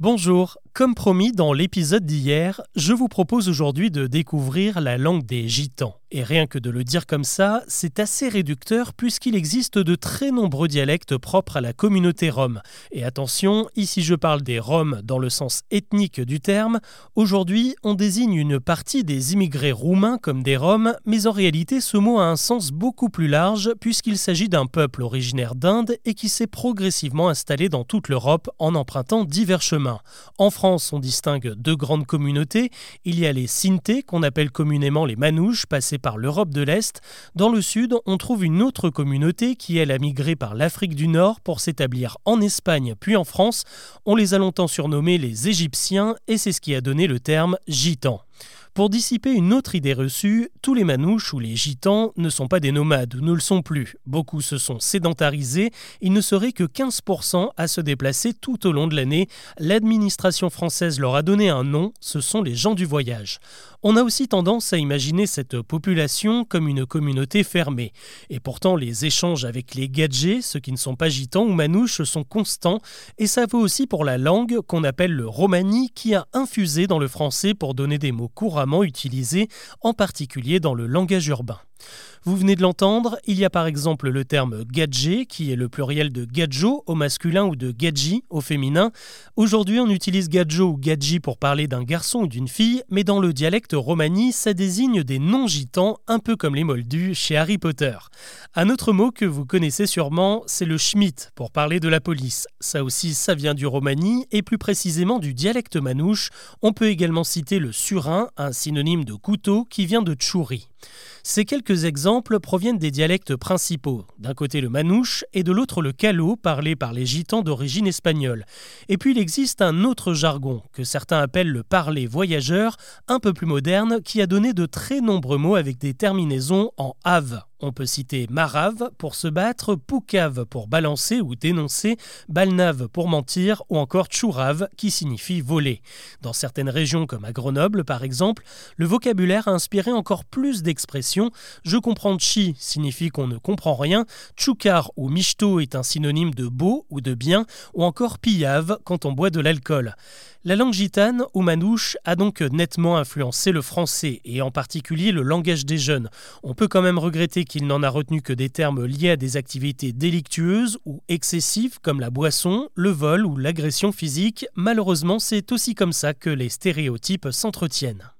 Bonjour, comme promis dans l'épisode d'hier, je vous propose aujourd'hui de découvrir la langue des gitans. Et rien que de le dire comme ça, c'est assez réducteur puisqu'il existe de très nombreux dialectes propres à la communauté rome. Et attention, ici je parle des roms dans le sens ethnique du terme. Aujourd'hui, on désigne une partie des immigrés roumains comme des roms, mais en réalité ce mot a un sens beaucoup plus large puisqu'il s'agit d'un peuple originaire d'Inde et qui s'est progressivement installé dans toute l'Europe en empruntant divers chemins. France, on distingue deux grandes communautés. Il y a les Sinté qu'on appelle communément les Manouches, passés par l'Europe de l'Est. Dans le sud, on trouve une autre communauté qui, elle, a migré par l'Afrique du Nord pour s'établir en Espagne puis en France. On les a longtemps surnommés les Égyptiens et c'est ce qui a donné le terme gitan. Pour dissiper une autre idée reçue, tous les manouches ou les gitans ne sont pas des nomades ou ne le sont plus. Beaucoup se sont sédentarisés, il ne serait que 15% à se déplacer tout au long de l'année. L'administration française leur a donné un nom, ce sont les gens du voyage. On a aussi tendance à imaginer cette population comme une communauté fermée. Et pourtant, les échanges avec les gadgets, ceux qui ne sont pas gitans ou manouches, sont constants. Et ça vaut aussi pour la langue qu'on appelle le romani, qui a infusé dans le français pour donner des mots couramment utilisés, en particulier dans le langage urbain. Vous venez de l'entendre, il y a par exemple le terme gadget qui est le pluriel de gadjo au masculin ou de gadji au féminin. Aujourd'hui, on utilise gadjo ou gadji pour parler d'un garçon ou d'une fille, mais dans le dialecte romani, ça désigne des non-gitans, un peu comme les moldus chez Harry Potter. Un autre mot que vous connaissez sûrement, c'est le schmitt pour parler de la police. Ça aussi, ça vient du romani et plus précisément du dialecte manouche. On peut également citer le surin, un synonyme de couteau qui vient de tchouri. Ces quelques exemples proviennent des dialectes principaux, d'un côté le manouche et de l'autre le calo parlé par les gitans d'origine espagnole. Et puis il existe un autre jargon, que certains appellent le parler voyageur, un peu plus moderne, qui a donné de très nombreux mots avec des terminaisons en ave. On peut citer marave pour se battre, poucave pour balancer ou dénoncer, balnave pour mentir ou encore tchourave qui signifie voler. Dans certaines régions comme à Grenoble par exemple, le vocabulaire a inspiré encore plus d'expressions. Je comprends chi signifie qu'on ne comprend rien, tchoukar ou michto est un synonyme de beau ou de bien, ou encore pillave quand on boit de l'alcool. La langue gitane ou manouche a donc nettement influencé le français et en particulier le langage des jeunes. On peut quand même regretter qu'il n'en a retenu que des termes liés à des activités délictueuses ou excessives comme la boisson, le vol ou l'agression physique. Malheureusement, c'est aussi comme ça que les stéréotypes s'entretiennent.